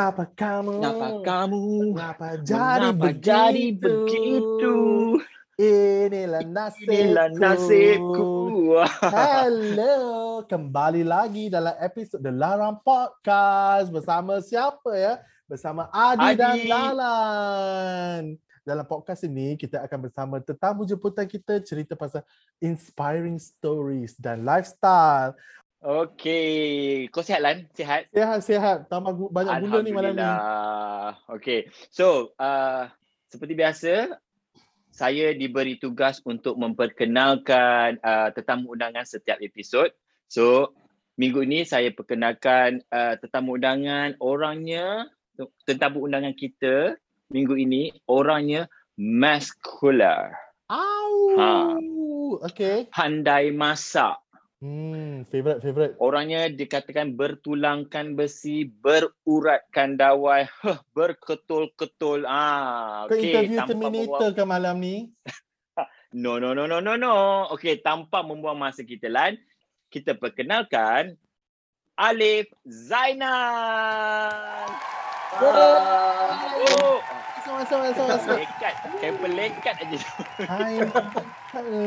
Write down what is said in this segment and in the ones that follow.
Mengapa kamu? Kenapa kamu Mengapa jadi Mengapa begitu? jadi begitu? Inilah nasibku. Inilah nasibku. Hello, kembali lagi dalam episod The Larang Podcast bersama siapa ya? Bersama Adi, Adi. dan Lalan. Dalam podcast ini kita akan bersama tetamu jemputan kita cerita pasal inspiring stories dan lifestyle. Okey, kau sihat Lan? Sihat? Sihat-sihat, tambah gu- banyak gula ni malam ni. Okey. So, uh, seperti biasa, saya diberi tugas untuk memperkenalkan uh, tetamu undangan setiap episod. So, minggu ini saya perkenalkan uh, tetamu undangan orangnya tetamu undangan kita minggu ini orangnya mascular, Au. Ha. Okay. pandai masak. Hmm, favorite favorite. Orangnya dikatakan bertulangkan besi, beruratkan dawai, huh, berketul-ketul. Ah, Kau okey. interview tanpa Terminator ke malam ni? No, no, no, no, no, no. Okey, tanpa membuang masa kita Lan, kita perkenalkan Alif Zainal. Ah, oh, Masuk, masuk, masuk, masuk. lekat. Aja. Hai.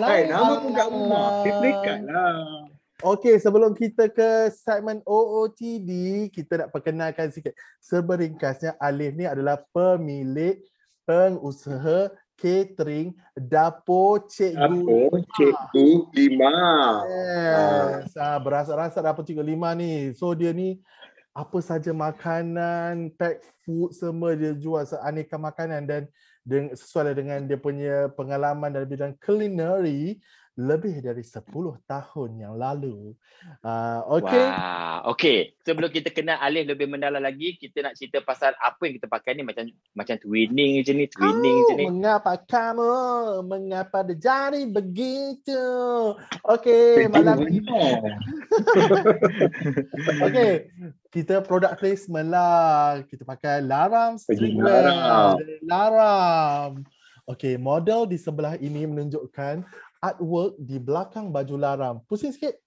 Hai, nama pun kat rumah. Dia dekat lah. Okey, sebelum kita ke segmen OOTD, kita nak perkenalkan sikit. Seberingkasnya, Alif ni adalah pemilik pengusaha catering Dapur Cikgu Apa? Cikgu Lima. Yes. Ah, berasa-rasa Dapur Cikgu Lima ni. So dia ni apa saja makanan, pack food semua dia jual seaneka makanan dan dengan, sesuai dengan dia punya pengalaman dalam bidang culinary lebih dari 10 tahun yang lalu. Uh, okay. Wah, okey. Sebelum kita kenal Alif lebih mendalam lagi, kita nak cerita pasal apa yang kita pakai ni macam macam twinning macam ni, twinning macam ni. Oh, mengapa kamu? Mengapa dia jadi begitu? Okey, malam ni. Okey, kita product placement lah. Kita pakai Laram Streetwear. Laram. Laram. Okey, model di sebelah ini menunjukkan artwork di belakang baju Laram. Pusing sikit.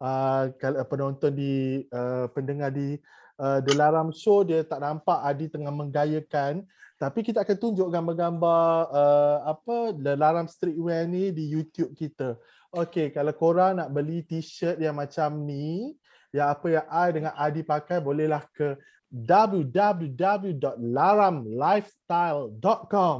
Uh, kalau penonton di uh, pendengar di uh, The Laram Show dia tak nampak Adi tengah menggayakan tapi kita akan tunjuk gambar-gambar uh, apa The Laram Streetwear ni di YouTube kita. Okey, kalau korang nak beli t-shirt yang macam ni, yang apa yang I dengan Adi pakai, bolehlah ke www.laramlifestyle.com.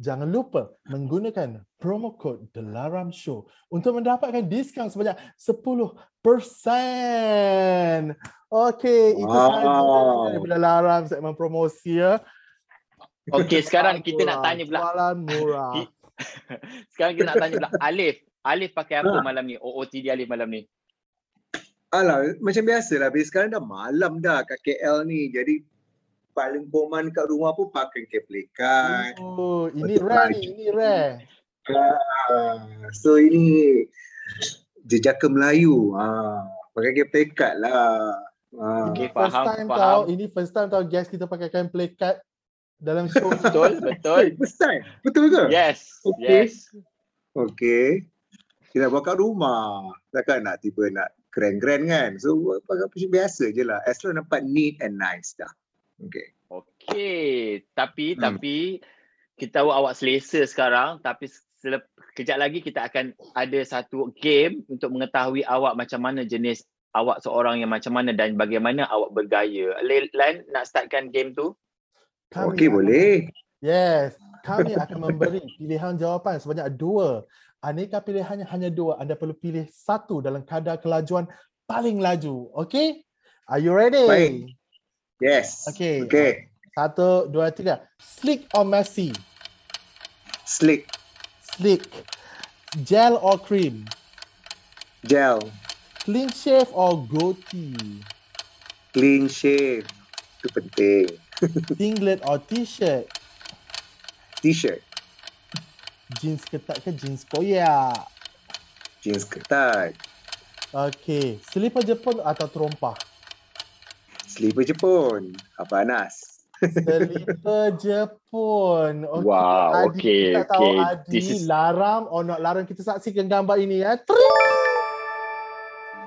Jangan lupa menggunakan promo code The Laram Show untuk mendapatkan diskaun sebanyak 10%. Okey, itu Wow. sahaja daripada Laram segmen promosi ya. Okey, sekarang kita nak tanya pula. Jualan murah. Sekarang kita nak tanya pula Alif. Alif pakai apa Ha. malam ni? OOTD Alif malam ni. Alah, macam biasa lah. Sekarang dah malam dah kat KL ni. Jadi paling poman kat rumah pun pakai keplekat. Oh, ini Betul rare ni, ini rare. Ah, so ini jejaka Melayu. Ah, pakai keplekat lah. Ah. Okey, First faham, time faham. tau, ini first time tau guest kita pakai kain dalam show. Betul, betul. Hey, first time. Betul ke? Yes, Okey. yes. Okey. Kita buat kat rumah. Takkan nak tiba nak grand-grand kan. So pakai biasa je lah. As long nampak neat and nice dah. Okey. Okey, tapi Hmm. tapi kita tahu awak selesa sekarang tapi selep, kejap lagi kita akan ada satu game untuk mengetahui awak macam mana jenis awak seorang yang macam mana dan bagaimana awak bergaya. Lan nak startkan game tu? Kami Okey akan- boleh. Yes, kami akan memberi pilihan jawapan sebanyak dua. Aneka pilihannya hanya dua. Anda perlu pilih satu dalam kadar kelajuan paling laju. Okay? Are you ready? Baik. Yes. Okey. Okey. Satu, dua, tiga. Slick or messy? Slick. Slick. Gel or cream? Gel. Clean shave or goatee? Clean shave. Itu penting. Singlet or t-shirt? T-shirt. Jeans ketat ke jeans koyak? Jeans ketat. Okey. Slipper Jepun atau terompah? Slipper Jepun. Apa Anas? Selipar Jepun. Okay, Wow, Adi, okay, kita tahu okay. Adi This is- larang or not larang. Kita saksikan gambar ini ya. Tring!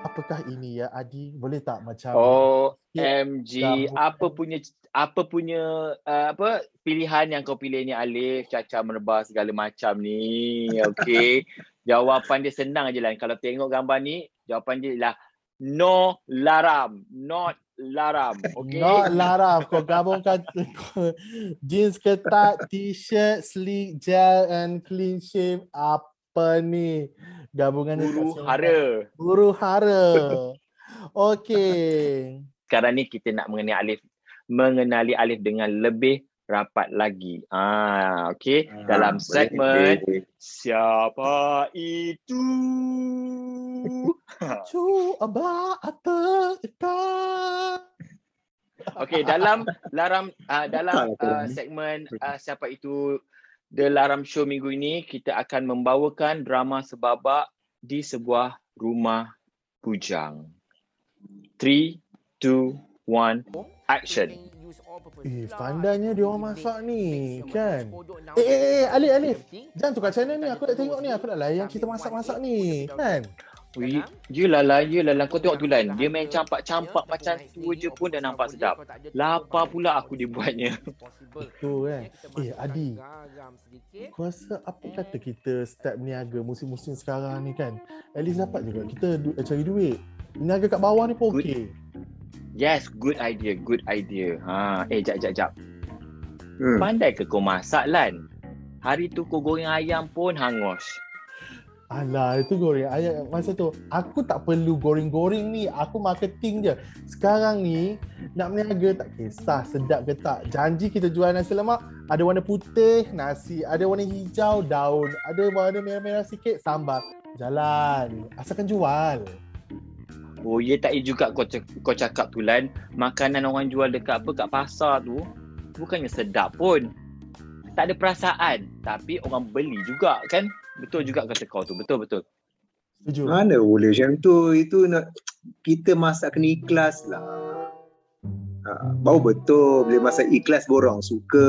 Apakah ini ya Adi? Boleh tak macam Oh, OMG, apa punya apa punya uh, apa pilihan yang kau pilih ni Alif, caca merebah segala macam ni. Okey. Jawapan dia senang aje lah. Kalau tengok gambar ni, jawapan dia ialah no laram, not laram. Okey. Not Lara, kau gabungkan jeans ketat, t-shirt, sleek, gel and clean shave. Apa ni? Gabungan Guru hara. Guru hara. Okey. Sekarang ni kita nak mengenali Alif mengenali Alif dengan lebih rapat lagi. Ah, okey. Dalam boleh, segmen boleh. siapa itu? Cuba atas. Okey, dalam laram uh, dalam uh, segmen uh, siapa itu The Laram Show minggu ini kita akan membawakan drama sebabak di sebuah rumah bujang. 3 2 1 action. Eh, pandainya dia orang masak ni, kan? Eh, eh, eh, Alif, Alif. Jangan tukar channel ni. Aku nak tengok ni. Aku nak layan kita masak-masak ni. Kan? Ui, yelah lah, yelah lah. Kau tengok tu Lan. Dia main campak-campak macam tu je pun dah nampak sedap. Lapar pula aku dia buatnya. Betul kan? Eh, Adi. Kau rasa apa kata kita start berniaga musim-musim sekarang ni kan? At least dapat juga kita du- cari duit. Berniaga kat bawah ni pun okey. Yes, good idea, good idea. Ha, eh, jap, jap, jap. Hmm. Pandai ke kau masak Lan? Hari tu kau goreng ayam pun hangus. Alah, itu goreng ayam masa tu. Aku tak perlu goreng-goreng ni. Aku marketing je. Sekarang ni, nak berniaga tak kisah sedap ke tak. Janji kita jual nasi lemak, ada warna putih, nasi. Ada warna hijau, daun. Ada warna merah-merah sikit, sambal. Jalan. Asalkan jual. Oh, ya tak ya juga kau, kau cakap tu Lan. Makanan orang jual dekat apa kat pasar tu, bukannya sedap pun. Tak ada perasaan. Tapi orang beli juga kan? Betul juga kata kau tu. Betul, betul. Setuju? Mana boleh macam tu. Itu nak kita masak kena ikhlas lah. Ha, baru betul bila masak ikhlas baru orang suka.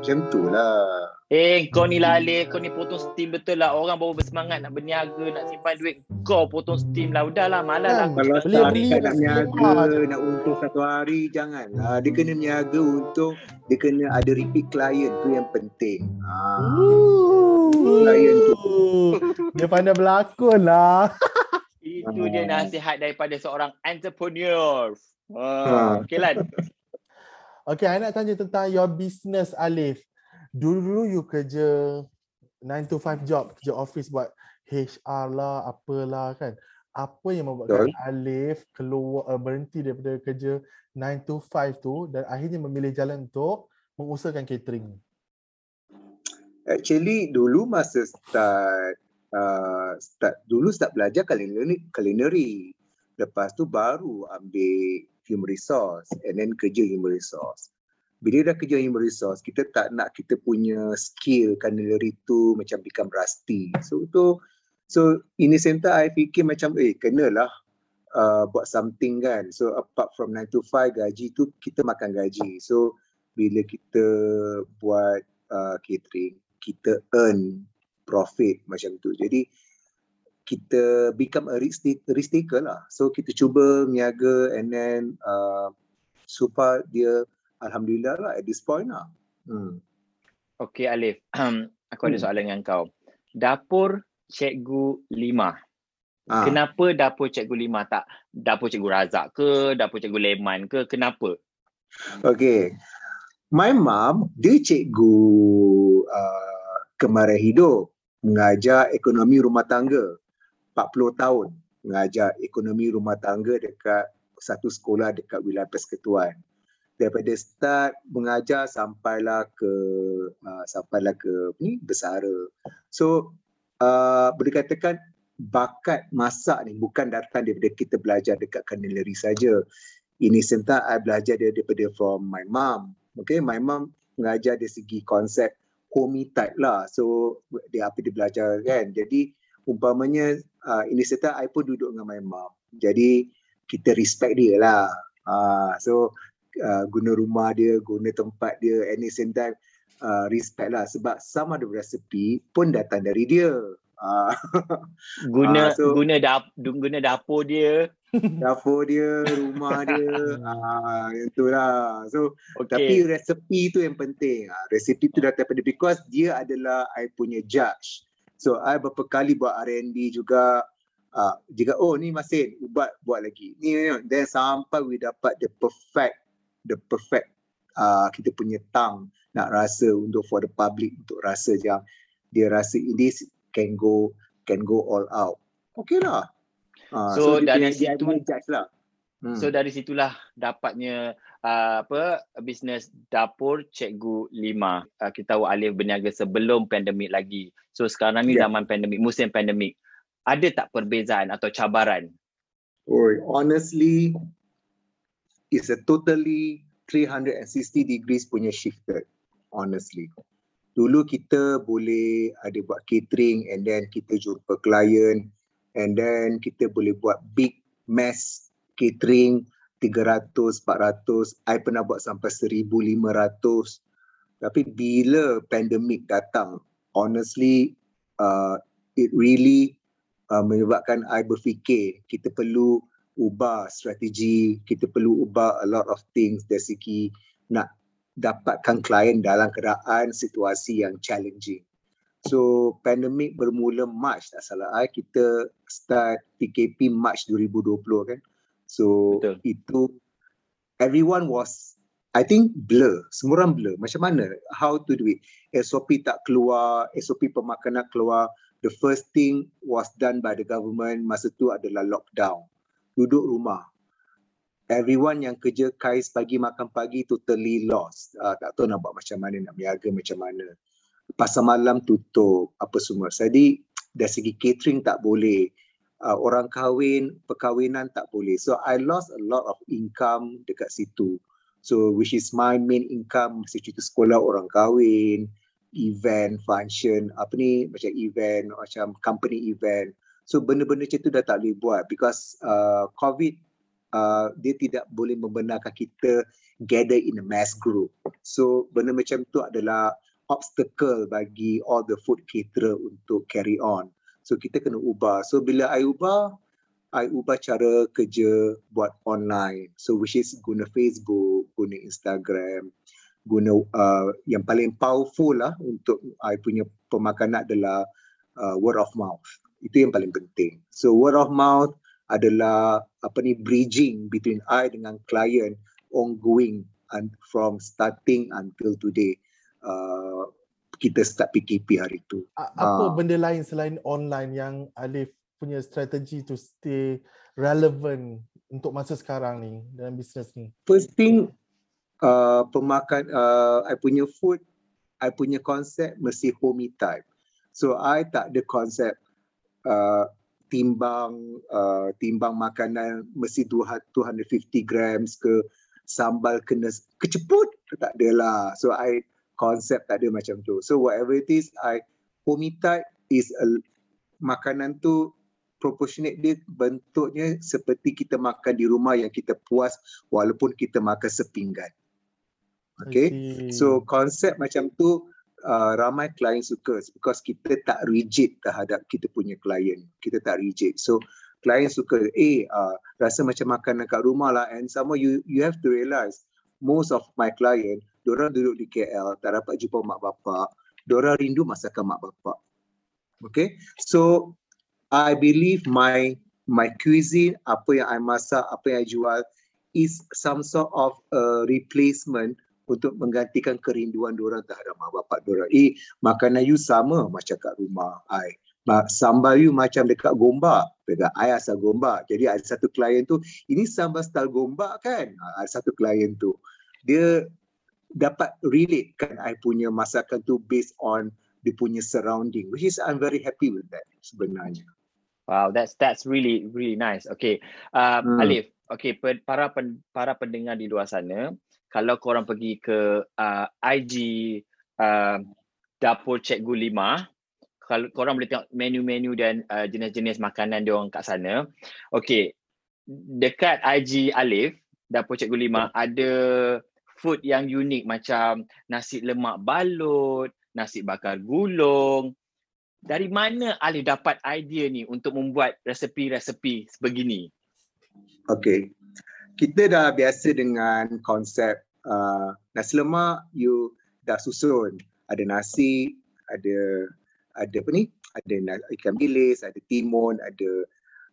Macam tu lah. Eh, kau ni lah Alif. Kau ni potong steam betul lah. Orang baru bersemangat nak berniaga, nak simpan duit. Kau potong steam lah. Udahlah, malas lah. Kan? aku Kalau beli- tak beli nak berniaga, nak untung satu hari, janganlah. Dia kena berniaga untuk, dia kena ada repeat client. tu yang penting. Ha. Ooh. Layan Dia pandai berlakon lah. Itu dia nasihat daripada seorang entrepreneur. Ha. Ha. Okay Lan. Okay, I nak tanya tentang your business, Alif. Dulu you kerja 9 to 5 job, kerja office buat HR lah, apalah kan. Apa yang membuatkan Betul. Alif keluar uh, berhenti daripada kerja 9 to 5 tu dan akhirnya memilih jalan untuk mengusahakan catering? Actually dulu masa start uh, start dulu start belajar culinary, culinary. Lepas tu baru ambil human resource and then kerja human resource. Bila dah kerja human resource, kita tak nak kita punya skill culinary tu macam become rusty. So tu so in the center I fikir macam eh kenalah uh, buat something kan. So apart from 9 to 5 gaji tu kita makan gaji. So bila kita buat uh, catering kita earn profit macam tu. Jadi kita become a risk, take- risk taker lah. So kita cuba niaga and then uh, far dia Alhamdulillah lah at this point lah. Hmm. Okay Alif. aku ada Hmm. soalan dengan kau. Dapur Cikgu Lima. Ah. Kenapa dapur Cikgu Lima tak dapur Cikgu Razak ke, dapur Cikgu Leman ke? Kenapa? Okay. My mom, dia cikgu uh, kemarin hidup. Mengajar ekonomi rumah tangga. 40 tahun mengajar ekonomi rumah tangga dekat satu sekolah dekat wilayah Persekutuan. Daripada start mengajar sampailah ke uh, sampailah ke ni bersara. So uh, boleh katakan bakat masak ni bukan datang daripada kita belajar dekat culinary saja. Ini serta I belajar dia daripada from my mom. Okay, my mom mengajar dari segi konsep homey type lah. So dia apa dia belajar kan. Jadi umpamanya uh, ini serta I pun duduk dengan my mom. Jadi kita respect dia lah. Uh, so uh, guna rumah dia, guna tempat dia, the same time uh, respect lah. Sebab some of the recipe pun datang dari dia. Uh, Guna Ah, so- guna dap, guna dapur dia dapur dia, rumah dia, ah yang tu lah. So okay. tapi resepi tu yang penting. Ah, resepi tu datang daripada because dia adalah I punya judge. So I berapa kali buat R&D juga uh, jika oh ni masih ubat buat lagi. Ni then sampai we dapat the perfect the perfect uh, kita punya tang nak rasa untuk for the public untuk rasa yang dia rasa ini can go can go all out. Okay lah. Uh, so, so dari situ lah. Hmm. So dari situlah dapatnya uh, apa bisnes dapur cikgu lima. Uh, kita tahu Alif berniaga sebelum pandemik lagi. So sekarang ni yeah. zaman pandemik, musim pandemik. Ada tak perbezaan atau cabaran? Oh, honestly, it's a totally 360 degrees punya shifted. Honestly. Dulu kita boleh ada buat catering and then kita jumpa klien and then kita boleh buat big mass catering 300, 400. I pernah buat sampai 1,500. Tapi bila pandemik datang, honestly, uh, it really uh, menyebabkan I berfikir kita perlu ubah strategi, kita perlu ubah a lot of things dari segi nak dapatkan klien dalam keadaan situasi yang challenging. So pandemik bermula March tak salah I kita start PKP March 2020 kan. So Betul. itu everyone was I think blur, semua orang blur. Macam mana? How to do it? SOP tak keluar, SOP pemakanan keluar. The first thing was done by the government masa tu adalah lockdown. Duduk rumah. Everyone yang kerja kais pagi makan pagi totally lost. Uh, tak tahu nak buat macam mana, nak berniaga macam mana pasar malam tutup apa semua. Jadi dari segi catering tak boleh. Uh, orang kahwin, perkahwinan tak boleh. So I lost a lot of income dekat situ. So which is my main income masa cerita sekolah orang kahwin, event, function, apa ni macam event, macam company event. So benda-benda macam tu dah tak boleh buat because uh, COVID uh, dia tidak boleh membenarkan kita gather in a mass group. So benda macam tu adalah obstacle bagi all the food caterer untuk carry on. So kita kena ubah. So bila I ubah, I ubah cara kerja buat online. So which is guna Facebook, guna Instagram, guna uh, yang paling powerful lah untuk I punya pemakanan adalah uh, word of mouth. Itu yang paling penting. So word of mouth adalah apa ni bridging between I dengan client ongoing and from starting until today. Uh, kita start PKP hari tu. Apa uh, benda lain selain online yang Alif punya strategi to stay relevant untuk masa sekarang ni dalam bisnes ni? First thing, uh, pemakan, uh, I punya food, I punya konsep mesti homey type. So I tak ada konsep uh, timbang uh, timbang makanan mesti 250 grams ke sambal kena keceput tak adalah. So I konsep tak ada macam tu. So whatever it is, I type is a makanan tu proportionate dia bentuknya seperti kita makan di rumah yang kita puas walaupun kita makan sepinggan. Okay, so konsep macam tu uh, ramai klien suka because kita tak rigid terhadap kita punya klien. Kita tak rigid. So klien suka, eh uh, rasa macam makan dekat rumah lah and some you you have to realise most of my client Diorang duduk di KL, tak dapat jumpa mak bapak. Diorang rindu masakan mak bapak. Okay, so I believe my my cuisine, apa yang I masak, apa yang I jual is some sort of a replacement untuk menggantikan kerinduan diorang terhadap mak bapak diorang. Eh, makanan you sama macam kat rumah I. Sambal you macam dekat gombak. Dekat I asal gombak. Jadi ada satu klien tu, ini sambal style gombak kan? Ada satu klien tu. Dia dapat relate kan I punya masakan tu based on dia punya surrounding which is I'm very happy with that sebenarnya. Wow, that's that's really really nice. Okay, um, hmm. Alif. Okay, para pen, para pendengar di luar sana, kalau korang pergi ke uh, IG uh, dapur Cikgu Lima, kalau korang boleh tengok menu-menu dan uh, jenis-jenis makanan dia orang kat sana. Okay, dekat IG Alif dapur Cikgu Lima ada food yang unik macam nasi lemak balut, nasi bakar gulung. Dari mana Ali dapat idea ni untuk membuat resepi-resepi sebegini? Okay. Kita dah biasa dengan konsep uh, nasi lemak you dah susun. Ada nasi, ada ada apa ni? Ada ikan bilis, ada timun, ada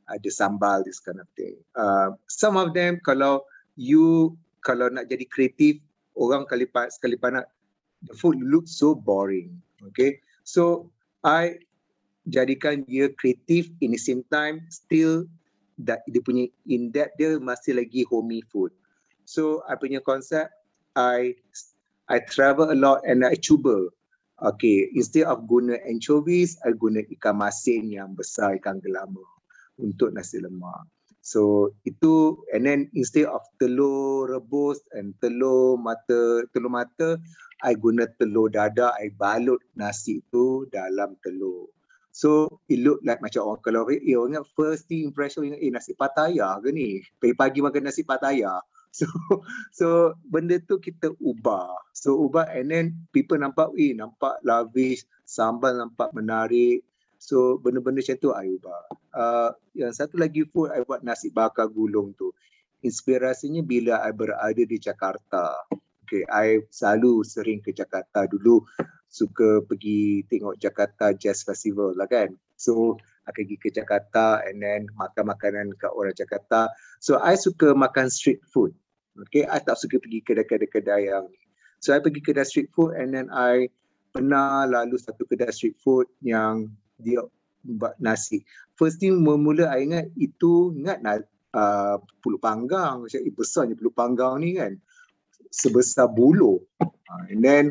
ada sambal this kind of thing. Uh, some of them kalau you kalau nak jadi kreatif orang kali sekali pandang the food look so boring. Okay. So I jadikan dia kreatif in the same time still that dia punya in depth dia masih lagi homey food. So I punya konsep I I travel a lot and I cuba. Okay, instead of guna anchovies, I guna ikan masin yang besar, ikan gelama untuk nasi lemak. So itu and then instead of telur rebus and telur mata telur mata, I guna telur dadah, I balut nasi itu dalam telur. So it look like macam orang kalau eh orang ingat first impression ingat eh nasi pataya ke ni? Pagi-pagi makan nasi pataya. So so benda tu kita ubah. So ubah and then people nampak eh nampak lavish, sambal nampak menarik. So benda-benda macam tu I ubah. Uh, yang satu lagi food I buat nasi bakar gulung tu. Inspirasinya bila I berada di Jakarta. Okay, I selalu sering ke Jakarta dulu suka pergi tengok Jakarta Jazz Festival lah kan. So akan pergi ke Jakarta and then makan makanan kat orang Jakarta. So I suka makan street food. Okay, I tak suka pergi kedai-kedai yang So I pergi kedai street food and then I pernah lalu satu kedai street food yang dia buat nasi. First thing mula-mula I ingat itu ingat uh, pulut panggang. Macam eh, besarnya pulut panggang ni kan. Sebesar bulu. Uh, and then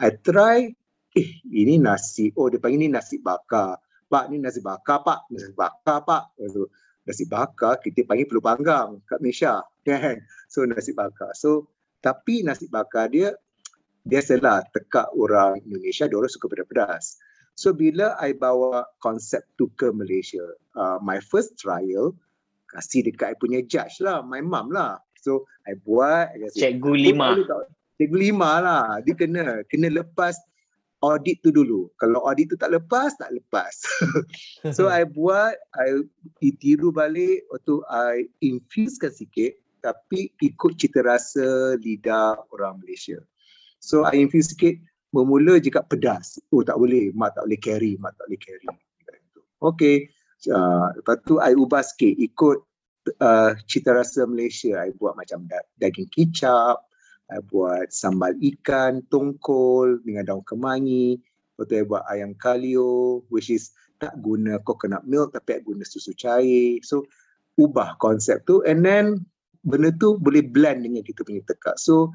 I try, eh ini nasi, oh dia panggil ni nasi bakar. Pak ni nasi bakar pak, nasi bakar pak. So, nasi bakar kita panggil perlu panggang kat Malaysia. Kan? So nasi bakar. So tapi nasi bakar dia, biasalah tekak orang Indonesia, dia orang suka pedas-pedas. So bila I bawa konsep tu ke Malaysia, uh, my first trial, kasih dekat I punya judge lah, my mum lah. So I buat. I Cikgu lima. Cikgu lima lah. Dia kena kena lepas audit tu dulu. Kalau audit tu tak lepas, tak lepas. so I buat, I tiru balik, waktu I infusekan sikit tapi ikut cita rasa lidah orang Malaysia. So I infuse sikit, bermula jika pedas. Oh tak boleh, mak tak boleh carry, mak tak boleh carry. Okay, uh, lepas tu I ubah sikit ikut uh, cita rasa Malaysia. I buat macam daging kicap, I buat sambal ikan, tongkol dengan daun kemangi. Lepas tu I buat ayam kalio, which is tak guna coconut milk tapi I guna susu cair. So, ubah konsep tu and then benda tu boleh blend dengan kita punya tekak. So,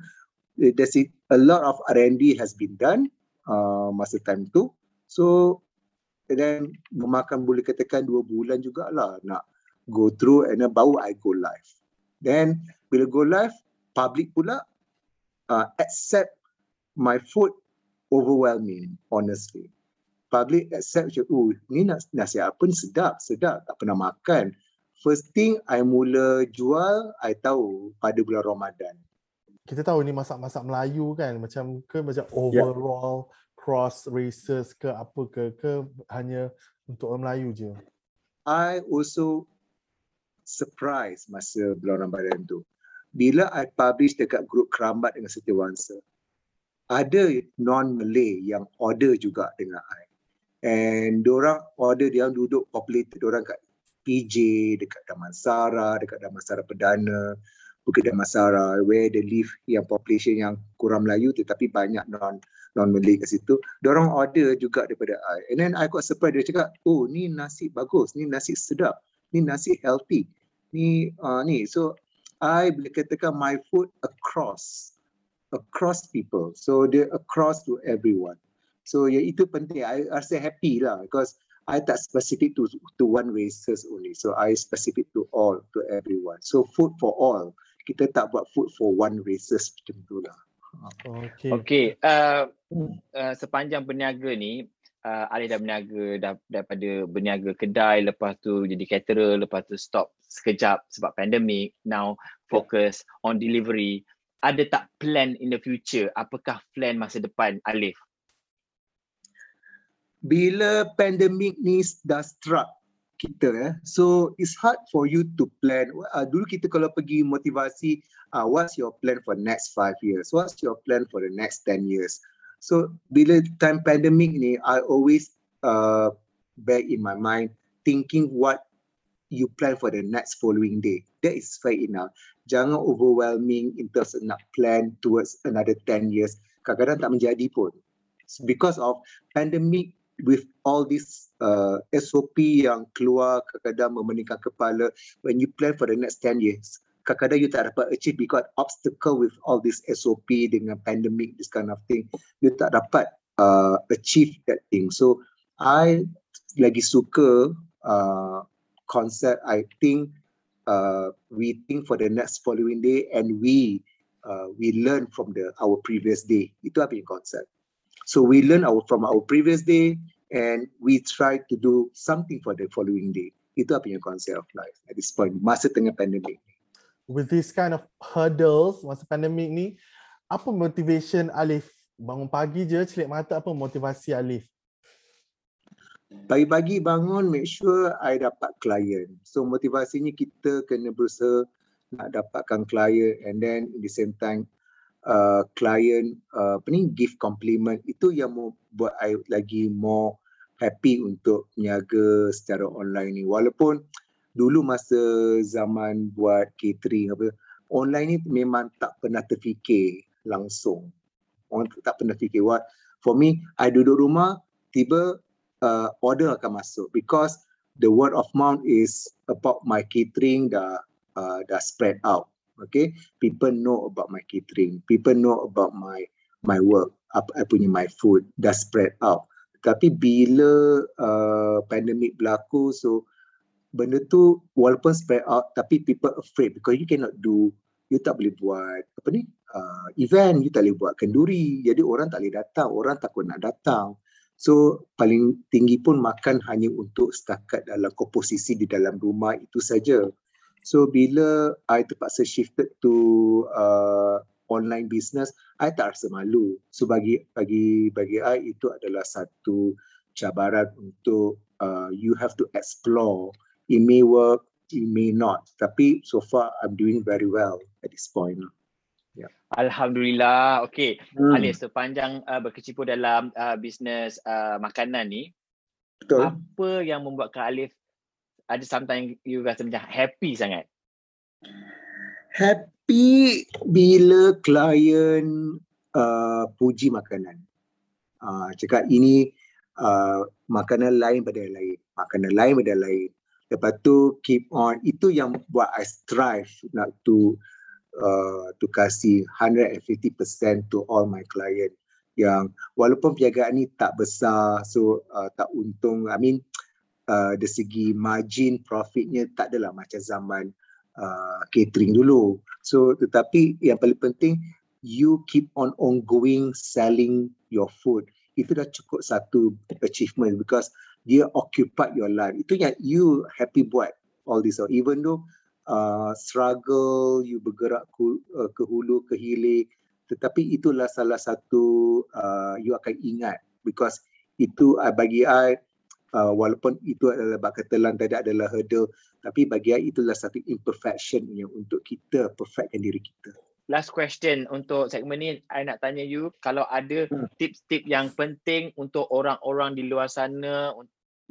there's a lot of R&D has been done uh, masa time tu. So, and then memakan boleh katakan dua bulan jugalah nak go through and then baru I go live. Then, bila go live, public pula uh, accept my food overwhelming honestly public accept je oh ni nasi apa ni sedap sedap tak pernah makan first thing I mula jual I tahu pada bulan Ramadan kita tahu ni masak-masak Melayu kan macam ke macam ya. overall yeah. cross races ke apa ke ke hanya untuk orang Melayu je I also surprise masa bulan Ramadan tu bila I publish dekat grup keramat dengan Setiawangsa, ada non-Malay yang order juga dengan I. And orang order dia duduk populated orang kat PJ, dekat Damansara, dekat Damansara Perdana, Bukit Damansara, where they live yang population yang kurang Melayu tetapi banyak non non-Malay kat situ. Diorang order juga daripada I. And then I got surprised, dia cakap, oh ni nasi bagus, ni nasi sedap, ni nasi healthy. Ni, uh, ni. So I boleh katakan my food across across people. So dia across to everyone. So ya itu penting. I rasa happy lah because I tak specific to to one races only. So I specific to all to everyone. So food for all. Kita tak buat food for one races macam tu lah. Okay. Okay. Uh, uh, sepanjang berniaga ni, uh, Alif dah berniaga dah, daripada berniaga kedai lepas tu jadi caterer lepas tu stop sekejap sebab pandemik now focus on delivery ada tak plan in the future apakah plan masa depan Alif bila pandemik ni dah struck kita eh. So it's hard for you to plan. Uh, dulu kita kalau pergi motivasi, uh, what's your plan for next five years? What's your plan for the next 10 years? So bila time pandemic ni, I always uh, back in my mind thinking what you plan for the next following day. That is fair enough. Jangan overwhelming in terms of nak plan towards another 10 years. Kadang-kadang tak menjadi pun. Because of pandemic with all this uh, SOP yang keluar kadang-kadang memeningkan kepala when you plan for the next 10 years kadang-kadang you tak dapat achieve because obstacle with all this SOP dengan pandemic this kind of thing you tak dapat uh, achieve that thing. So I lagi suka uh, concept I think uh, we think for the next following day and we uh, we learn from the our previous day. Itu apa yang konsep so we learn our from our previous day and we try to do something for the following day. Itu apa yang konsep of life at this point masa tengah pandemic with this kind of hurdles masa pandemik ni, apa motivation Alif? Bangun pagi je, celik mata, apa motivasi Alif? Pagi-pagi bangun, make sure I dapat klien. So motivasinya kita kena berusaha nak dapatkan klien and then in the same time uh, klien uh, apa ni give compliment itu yang buat I lagi more happy untuk niaga secara online ni walaupun dulu masa zaman buat catering apa online ni memang tak pernah terfikir langsung. Orang tak pernah fikir what. For me I duduk rumah tiba uh, order akan masuk. Because the word of mouth is about my catering dah uh, dah spread out. Okay? People know about my catering. People know about my my work apa punya my food dah spread out. Tapi bila uh, pandemik berlaku so benda tu walaupun spread out tapi people afraid because you cannot do you tak boleh buat apa ni uh, event you tak boleh buat kenduri. Jadi orang tak boleh datang orang takut nak datang. So paling tinggi pun makan hanya untuk setakat dalam komposisi di dalam rumah itu saja. So bila I terpaksa shifted to uh, online business I tak rasa malu. So bagi bagi bagi I itu adalah satu cabaran untuk uh, you have to explore it may work, it may not. Tapi so far I'm doing very well at this point. Yeah. Alhamdulillah. Okay. Hmm. Alif, sepanjang uh, berkecimpung dalam uh, bisnes uh, makanan ni, Betul. apa yang membuatkan Alif ada sometimes you rasa macam happy sangat? Happy bila klien uh, puji makanan. Uh, cakap ini uh, makanan lain pada lain. Makanan lain pada lain. Lepas tu keep on. Itu yang buat I strive nak to uh, to kasih 150% to all my client yang walaupun perniagaan ni tak besar so uh, tak untung. I mean uh, dari segi margin profitnya tak adalah macam zaman uh, catering dulu. So tetapi yang paling penting you keep on ongoing selling your food. Itu dah cukup satu achievement because dia occupied your life. Itu yang you happy buat all this. Even though uh, struggle, you bergerak ku, uh, ke hulu, ke hilir, tetapi itulah salah satu uh, you akan ingat because itu uh, bagi I uh, walaupun itu adalah bak ketelan tadi adalah hurdle tapi bagi I itulah satu imperfection untuk kita perfectkan diri kita last question untuk segmen ni I nak tanya you kalau ada hmm. tips-tips yang penting untuk orang-orang di luar sana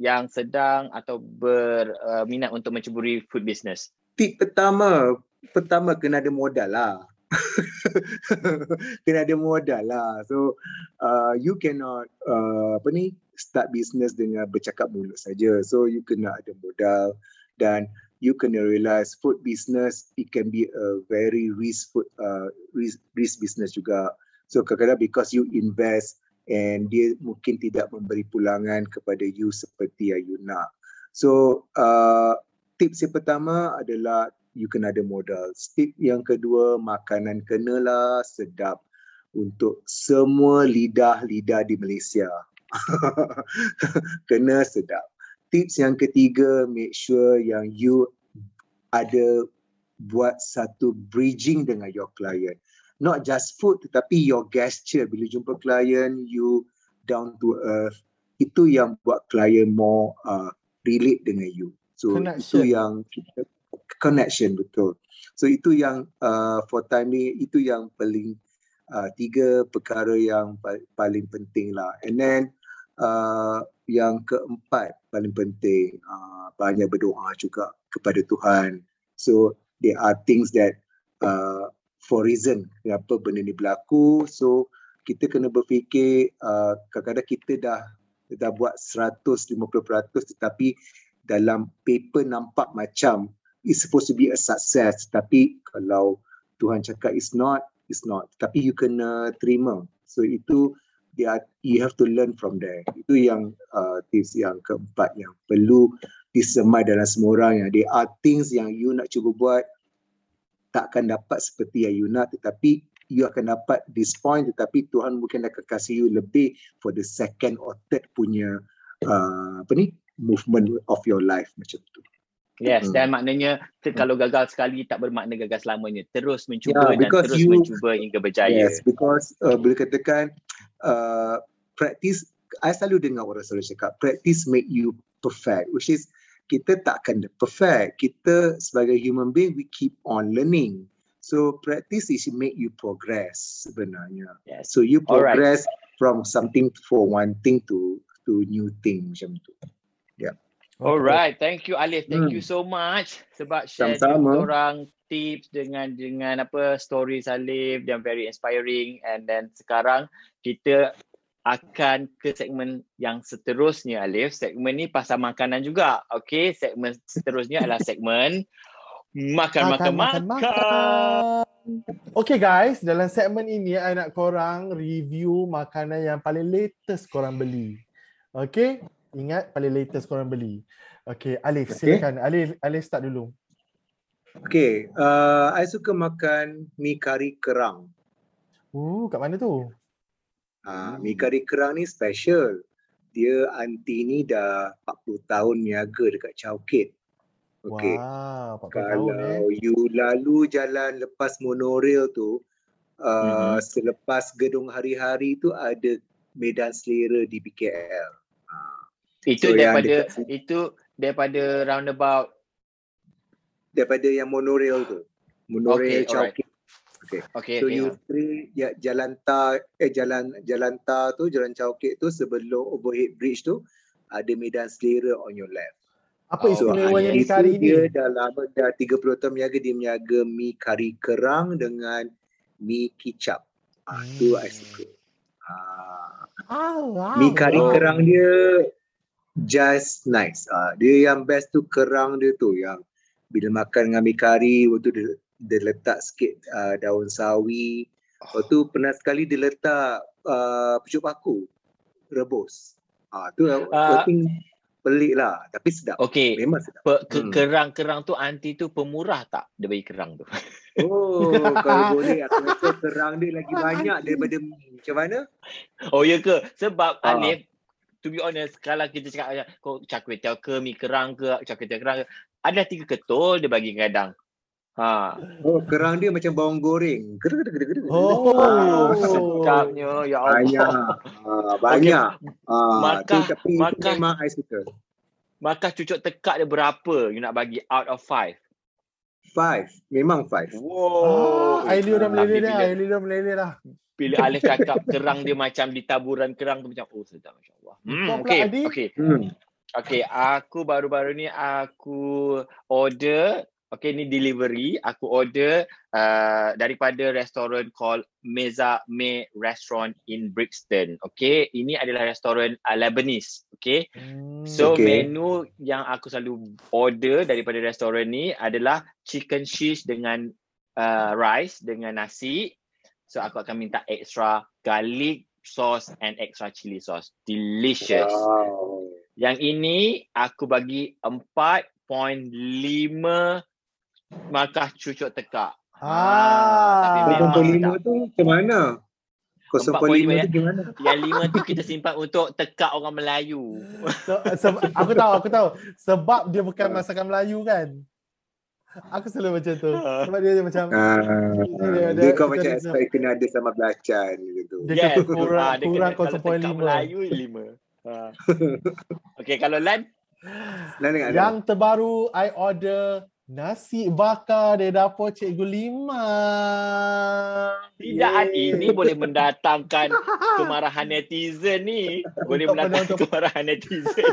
yang sedang atau berminat uh, untuk menceburi food business. Tip pertama, pertama kena ada modal lah. kena ada modal lah. So uh, you cannot uh, apa ni start business dengan bercakap mulut saja. So you kena ada modal dan you kena realize food business it can be a very risk food uh, risk, risk business juga. So kadang-kadang because you invest and dia mungkin tidak memberi pulangan kepada you seperti yang you nak. So uh, tips yang pertama adalah you kena ada modal. Tip yang kedua makanan kenalah sedap untuk semua lidah-lidah di Malaysia. Kena sedap tips yang ketiga make sure yang you ada buat satu bridging dengan your client not just food tetapi your gesture bila jumpa client you down to earth itu yang buat client more uh, relate dengan you So Connection. itu yang connection betul. So itu yang uh, for time ni itu yang paling uh, tiga perkara yang pa- paling penting lah. And then uh, yang keempat paling penting uh, banyak berdoa juga kepada Tuhan. So there are things that uh, for reason kenapa benda ni berlaku. So kita kena berfikir uh, kadang-kadang kita dah dah buat 150% tetapi dalam paper nampak macam it's supposed to be a success tapi kalau Tuhan cakap it's not it's not tapi you kena terima so itu dia you have to learn from there itu yang uh, tips yang keempat yang perlu disemai dalam semua orang yang there are things yang you nak cuba buat takkan dapat seperti yang you nak tetapi you akan dapat this point tetapi Tuhan mungkin akan kasih you lebih for the second or third punya uh, apa ni movement of your life macam tu. Yes, Hmm. dan maknanya kita kalau gagal sekali tak bermakna gagal selamanya. Terus Yeah, mencuba dan because terus you- mencuba hingga berjaya. Yes, because uh, boleh katakan uh, practice, I selalu dengar orang selalu cakap, practice make you perfect, which is kita takkan perfect. Kita sebagai human being, we keep on learning. So practice is make you progress sebenarnya. Yes. So you Alright. progress from something for one thing to to new thing macam tu. Alright, thank you Alif. Thank Hmm. you so much sebab share Sama-sama. orang tips dengan dengan apa stories Alif yang very inspiring and then sekarang kita akan ke segmen yang seterusnya Alif. Segmen ni pasal makanan juga. Okay, segmen seterusnya adalah segmen makan makan makan. makan. Okay guys, dalam segmen ini I nak korang review makanan yang paling latest korang beli. Okay, ingat paling latest korang beli. Okay, Alif Okay. silakan. Alif, Alif start dulu. Okay, uh, I suka makan mi kari kerang. Uh, kat mana tu? Uh, mi kari kerang ni special. Dia aunty ni dah 40 tahun niaga dekat Chowkit. Okay. Wah, 40 tahun eh. Kalau you lalu jalan lepas monorail tu, uh, Mhm. selepas gedung hari-hari tu ada medan selera di BKL. Itu So, daripada dekat itu daripada roundabout daripada yang monorail tu. Monorail Okay, alright. Chowkit. Okay, So okay. you straight ya, jalan tar eh jalan jalan tar tu jalan Chowkit tu sebelum overhead bridge tu ada medan selera on your left. Apa Oh, istimewanya ah, mi itu kari ni? dia dah lama dah 30 tahun berniaga dia berniaga mi kari kerang dengan mi kicap. Ah tu I Hmm. suka. Ah Ah, wow. mi kari Oh. kerang dia just nice. Ah dia yang best tu kerang dia tu yang bila makan dengan mi kari waktu dia, dia letak sikit uh, daun sawi. Lepas tu pernah sekali dia letak uh, pucuk paku rebus. Ah tu uh, I Ah. think pelik lah tapi sedap. Okay. Memang sedap. Pe, ke, Hmm. kerang-kerang tu anti tu pemurah tak dia bagi kerang tu? Oh, kalau boleh aku rasa kerang dia lagi banyak daripada. Macam mana? Oh ya ke? Sebab Ah. Alif to be honest kalau kita cakap macam kau cak kuih tiaw ke mi kerang ke cak kuih tiaw kerang ke ada tiga ketul dia bagi kadang. Ha. Oh, kerang dia macam bawang goreng. Gerg, gerg, gerg. Oh. Oh, Ah, sedapnya ya banyak. Allah. Ah, banyak. Ah, Maka- tu, tapi maka- itu memang I suka. Maka cucuk tekak dia berapa you nak bagi out of five? Five. Memang five. Wow. Ah, Ailio dah Tapi meleleh dah. Ailio dah meleleh dah. Bila Alif cakap kerang dia macam di taburan kerang tu macam oh sedap masya-Allah. Hmm, Kau pula, okey. Adi? Okey. Hmm. Okay, aku baru-baru ni aku order, okay ni delivery, aku order uh, daripada restoran called Meza Me Restaurant in Brixton. Okay, ini adalah restoran uh, Lebanese. Okay, Hmm. so Okay. menu yang aku selalu order daripada restoran ni adalah chicken shish dengan uh, rice dengan nasi. So aku akan minta extra garlic sauce and extra chili sauce. Delicious. Wow. Yang ini aku bagi 4.5 markah cucuk tekak. Ah. tapi Memang Kosong sedap. lima tu macam mana? Kosong 4.5 lima ya? tu gimana? Yang lima tu kita simpan untuk tekak orang Melayu. So, se- aku tahu, aku tahu. Sebab dia bukan Ah. masakan Melayu kan. Aku selalu macam tu. Sebab dia macam Ah, Dia- dia, dia- kau dia- macam dia- expect kena ada sama belacan gitu. dia yes. kata kurang, Ah, dia kurang kalau tekak 0.5. Melayu 5. Ha. Okay, kalau Lan Lan dengar. Yang terbaru I order nasi bakar dari dapur Cikgu Lima. Tidak Yeay. ini boleh mendatangkan kemarahan netizen ni. Boleh mendatangkan kemarahan netizen.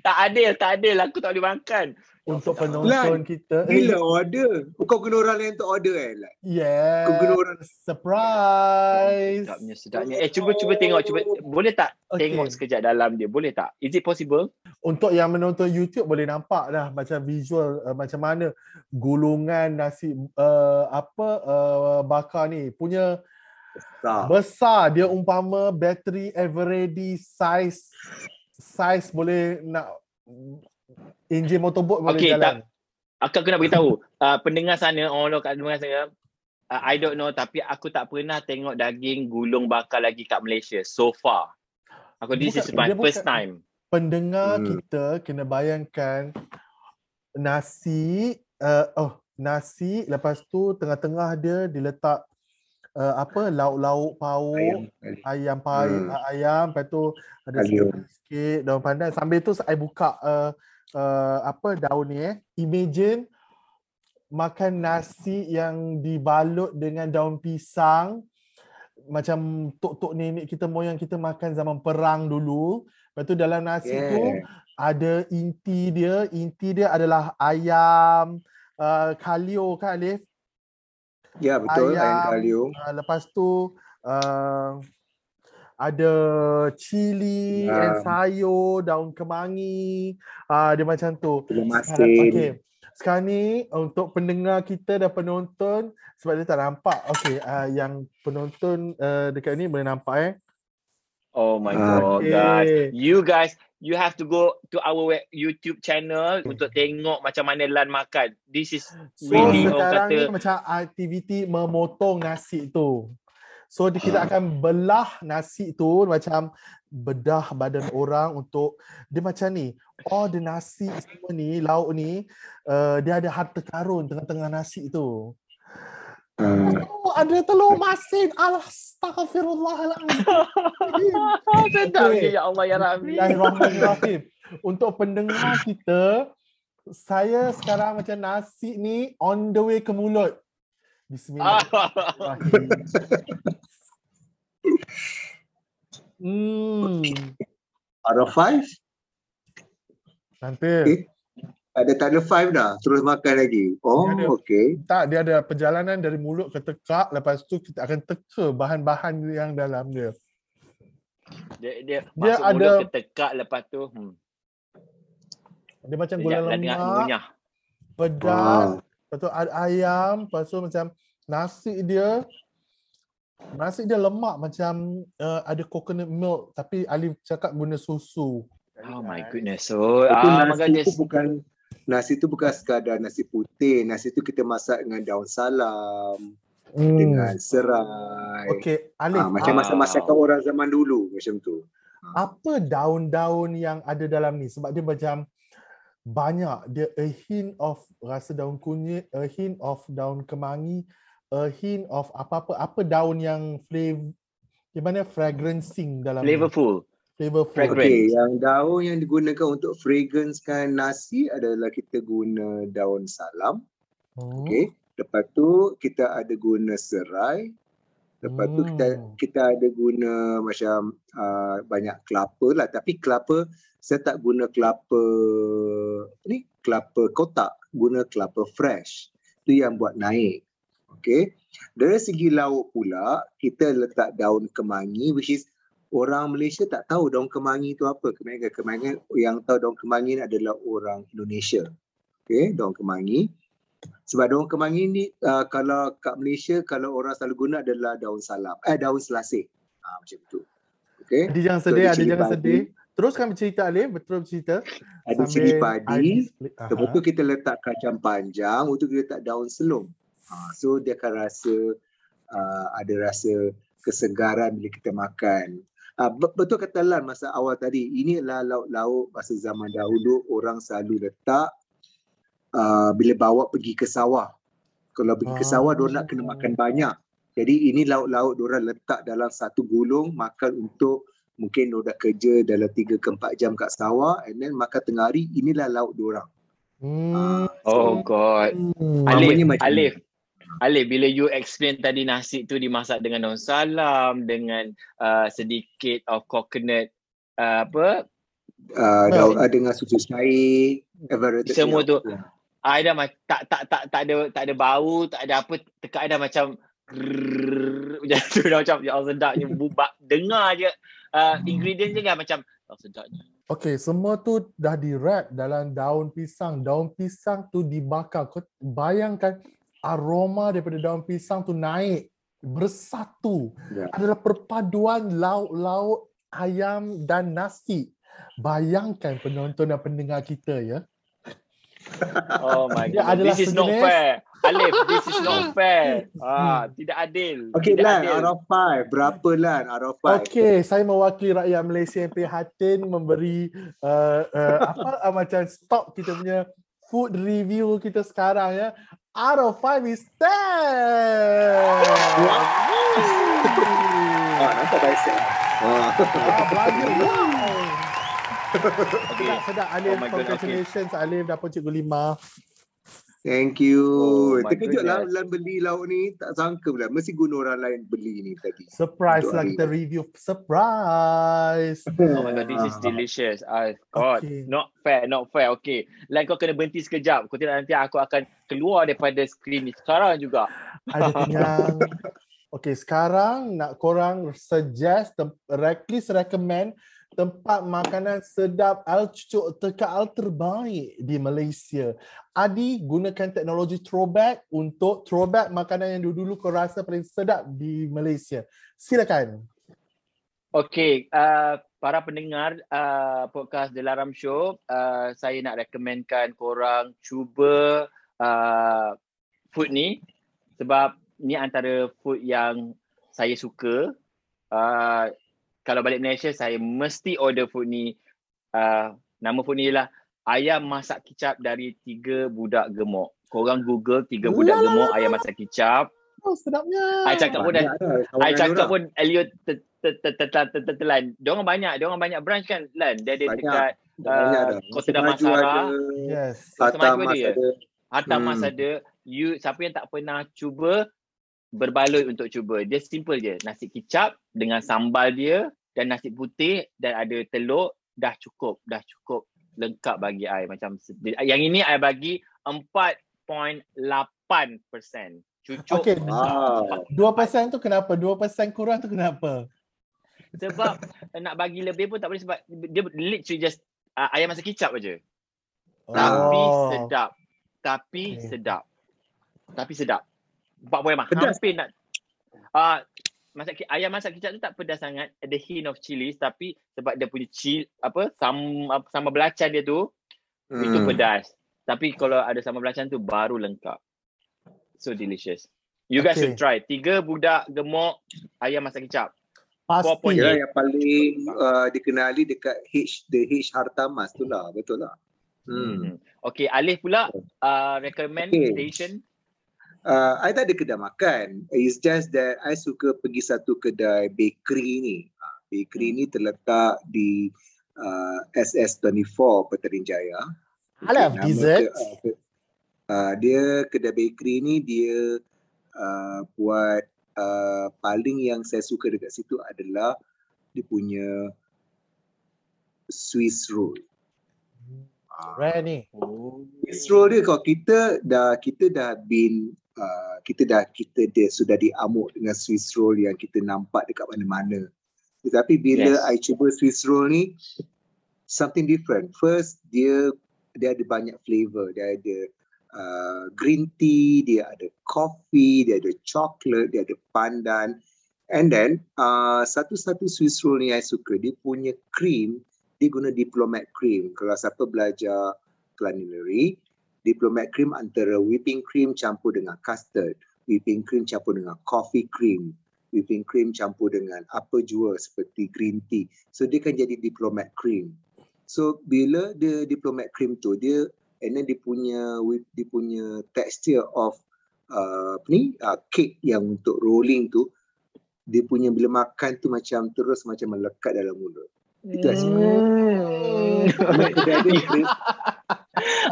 tak adil, tak adil. Aku tak boleh makan. Untuk Lan, penonton kita. Bila order? Kau guna orang lain untuk order eh? Lan? Yes. Kau guna orang Surprise. Sedapnya, sedapnya. Eh, cuba cuba tengok. Cuba Boleh tak Okay. tengok sekejap dalam dia? Boleh tak? Is it possible? Untuk yang menonton YouTube boleh nampak dah macam visual uh, macam mana gulungan nasi uh, apa uh, bakar ni punya Tak. besar dia umpama battery ever ready size size boleh nak enjin motorboat boleh Okey, jalan. Aku kena beritahu. Uh, pendengar sana, orang kat pendengar sana, uh, I don't know tapi aku tak pernah tengok daging gulung bakar lagi kat Malaysia so far. Aku this is my bukan- first time. Pendengar Hmm. kita kena bayangkan nasi uh, oh nasi lepas tu tengah-tengah dia diletak uh, apa lauk-lauk pauk Ayam. ayam pai Hmm. ayam lepas tu ada sikit, sikit daun pandan sambil tu saya buka uh, uh, apa daun ni eh imagine makan nasi yang dibalut dengan daun pisang macam tok-tok nenek kita moyang kita makan zaman perang dulu lepas tu dalam nasi yeah. tu Yeah. ada inti dia inti dia adalah ayam uh, kalio kan Alif Ya betul ayam Ayam. kalium. Uh, lepas tu uh, ada cili Ya. and sayur, daun kemangi. Uh, dia macam tu. Telur Sekarang, masin. okay. Sekarang ni untuk pendengar kita dan penonton sebab dia tak nampak. Okay, uh, yang penonton uh, dekat ni boleh nampak eh. Oh my Ah. god, Okay. guys. You guys, you have to go to our YouTube channel untuk tengok macam mana Lan makan. This is So really orang sekarang kata ni macam aktiviti memotong nasi tu. So kita akan belah nasi tu macam bedah badan orang untuk dia macam ni. Oh the nasi semua ni, lauk ni uh, dia ada harta karun tengah-tengah nasi tu. Hmm. Oh ada telur masin. Astaghfirullahalazim. sedap Okay. ya Allah ya Rabbi. Bismillahirrahmanirrahim. Untuk pendengar kita, saya sekarang macam nasi ni on the way ke mulut. Bismillahirrahmanirrahim. Hmm. Out of five? Nanti. Eh? Ada tak ada five dah. Terus makan lagi. Oh, Dia ada. okay. Tak, dia ada perjalanan dari mulut ke tekak. Lepas tu kita akan teka bahan-bahan yang dalam dia. Dia, dia, Dia masuk ada- mulut ketekak lepas tu. Hmm. Dia macam gula dengar lemak, pedas, Wow. Lepas tu ada ayam, lepas tu macam nasi dia nasi dia lemak macam uh, ada coconut milk tapi Alif cakap guna susu. Oh my goodness. So, Itu ah, nasi goodness. tu bukan nasi tu bukan sekadar nasi putih. Nasi tu kita masak dengan daun salam, Hmm. dengan serai. Okey, Alif, Ah, macam Ah. masak-masakan orang zaman dulu macam tu. apa daun-daun yang ada dalam ni sebab dia macam banyak dia a hint of rasa daun kunyit a hint of daun kemangi a hint of apa-apa apa daun yang flavor gimana fragrancing dalam? Flavorful. flavorful. Okey, yang daun yang digunakan untuk fragrancekan nasi adalah kita guna daun salam. Hmm. Okey. Lepas tu kita ada guna serai. Lepas tu kita Hmm. kita ada guna macam uh, banyak kelapa lah. Tapi kelapa saya tak guna kelapa ni kelapa kotak. Guna kelapa fresh. Tu yang buat naik. Okey? Dari segi lauk pula kita letak daun kemangi which is orang Malaysia tak tahu daun kemangi tu apa. Kemangi kemangi yang tahu daun kemangi adalah orang Indonesia. Okey? Daun kemangi sebab daun kemangi ni uh, kalau kat Malaysia kalau orang selalu guna adalah daun salam eh daun selasih. Ha, macam tu. Okey? Adi jangan So, sedih, ada Adi cili jangan padi. sedih. Teruskan bercerita Alif, betul bercerita. ada cili padi. Lepas tu kita letak kacang panjang untuk kita letak daun selung ha, so dia akan rasa uh, ada rasa kesegaran bila kita makan. Uh, betul kata Lan masa awal tadi ini adalah lauk-lauk masa zaman dahulu orang selalu letak uh, bila bawa pergi ke sawah kalau pergi ke sawah Ah. diorang nak kena makan banyak jadi ini lauk-lauk diorang letak dalam satu gulung makan untuk Mungkin dah kerja dalam 3 ke 4 jam kat sawah and then makan tengah hari inilah lauk diorang. Hmm. Oh god. Hmm. Alif, macam Alif. Alif, bila you explain tadi nasi tu dimasak dengan daun salam, dengan uh, sedikit of coconut, uh, apa, Uh, daun, uh, dengan susu cair, Semua tu. I dah ma- tak tak tak tak ada tak ada bau, tak ada apa tekak I dah macam macam tu dah macam ya Allah sedapnya bubak dengar je uh, ingredient je dah macam oh, sedapnya. Okay, semua tu dah di wrap dalam daun pisang. Daun pisang tu dibakar. Kau bayangkan aroma daripada daun pisang tu naik bersatu. Ya. Adalah perpaduan lauk-lauk ayam dan nasi. Bayangkan penonton dan pendengar kita ya. Oh my Dia god. adalah This is not sejenis- fair. Alif, this is not fair. Ah, tidak adil. Okay tidak Lan, adil. out of five. Berapa Lan out of five? Okey, saya mewakili rakyat Malaysia yang prihatin memberi uh, uh, apa uh, macam stop kita punya food review kita sekarang ya. Out of five is 10. Ah, nampak bicep. Ah. Ah, belanja. Wow. Okay. Sedap, sedap. Alif, Oh my God, congratulations Alif dapat cikgu lima. Thank you. Oh Terkejut lah. Lan beli lauk ni. Tak sangka pula. Mesti guna orang lain beli ni tadi. Surprise lah kita review. Surprise. Oh my god, this is delicious. I God, Okay. not fair, not fair. Okay, like kau kena berhenti sekejap. Kau tidak nanti aku akan keluar daripada skrin ni sekarang juga. Ada kenyang. Okay, sekarang nak korang suggest, tem- rec- please recommend tempat makanan sedap al cucuk teka al terbaik di Malaysia. Adi gunakan teknologi throwback untuk throwback makanan yang dulu-dulu kau rasa paling sedap di Malaysia. Silakan. Okay, uh, para pendengar uh, podcast Delaram Show, uh, saya nak recommendkan korang cuba uh, food ni sebab ni antara food yang saya suka. Uh, kalau balik Malaysia, saya mesti order food ni. Uh, nama food ni lah ayam masak kicap dari tiga budak gemuk. Korang Google tiga budak La, la, gemuk ayam masak kicap. Oh, sedapnya. I cakap pun dah I kawanan cakap pun Elliot ter- ter- ter- ter- ter- ter- ter- telan. Dia orang banyak, dia orang banyak branch kan Lan. Dia ada Banyak. dekat uh. Kota ada. Yes. Kota Hatta Maju ada Mas ya? ada. Harta Mas Hmm. ada. You siapa yang tak pernah cuba berbaloi untuk cuba. Dia simple je. Nasi kicap dengan sambal dia dan nasi putih dan ada telur dah cukup, dah cukup lengkap bagi I macam yang ini I bagi 4.8%. Cucuk Okay. Wow. 2% tu kenapa? 2% kurang tu kenapa? sebab nak bagi lebih pun tak boleh sebab dia literally just uh, ayam masak kicap aja. Tapi Oh. sedap. Tapi Okay. sedap. Tapi sedap. 4.5. Pedas. Hampir nak uh, masak ayam masak kicap tu tak pedas sangat. Ada hint of chili tapi sebab dia punya chili apa sam apa, sambal belacan dia tu itu Hmm. pedas. Tapi kalau ada sambal belacan tu baru lengkap. So delicious. You guys Okay. should try. Tiga budak gemuk ayam masak kicap. Pasti. Dia yang paling uh, dikenali dekat H the H Hartamas tu lah, betul lah. Hmm. Hmm. Okay, Alif pula uh, recommend Okay. station. Uh, I tak ada kedai makan. It's just that I suka pergi satu kedai bakery ni. Uh, bakery ni terletak di uh, SS24 Petaling Jaya. I love nama dessert. Ke, uh, ke, uh, dia kedai bakery ni dia uh, buat uh, paling yang saya suka dekat situ adalah dia punya Swiss roll. Rare ni. Oh. Swiss roll dia kalau kita dah kita dah been uh, kita dah kita dia sudah diamuk dengan Swiss roll yang kita nampak dekat mana-mana. Tetapi bila Yes. I cuba Swiss roll ni something different. First dia dia ada banyak flavor. Dia ada uh, green tea, dia ada coffee, dia ada chocolate, dia ada pandan. And then uh, satu-satu Swiss roll ni I suka dia punya cream dia guna diplomat cream. Kalau siapa belajar culinary, diplomat cream antara whipping cream campur dengan custard, whipping cream campur dengan coffee cream, whipping cream campur dengan apa jua seperti green tea. So dia kan jadi diplomat cream. So bila dia diplomat cream tu dia and then dia punya with dia punya texture of uh, apa ni uh, cake yang untuk rolling tu dia punya bila makan tu macam terus macam melekat dalam mulut. Itu asyik. Hmm. Nama kedai dia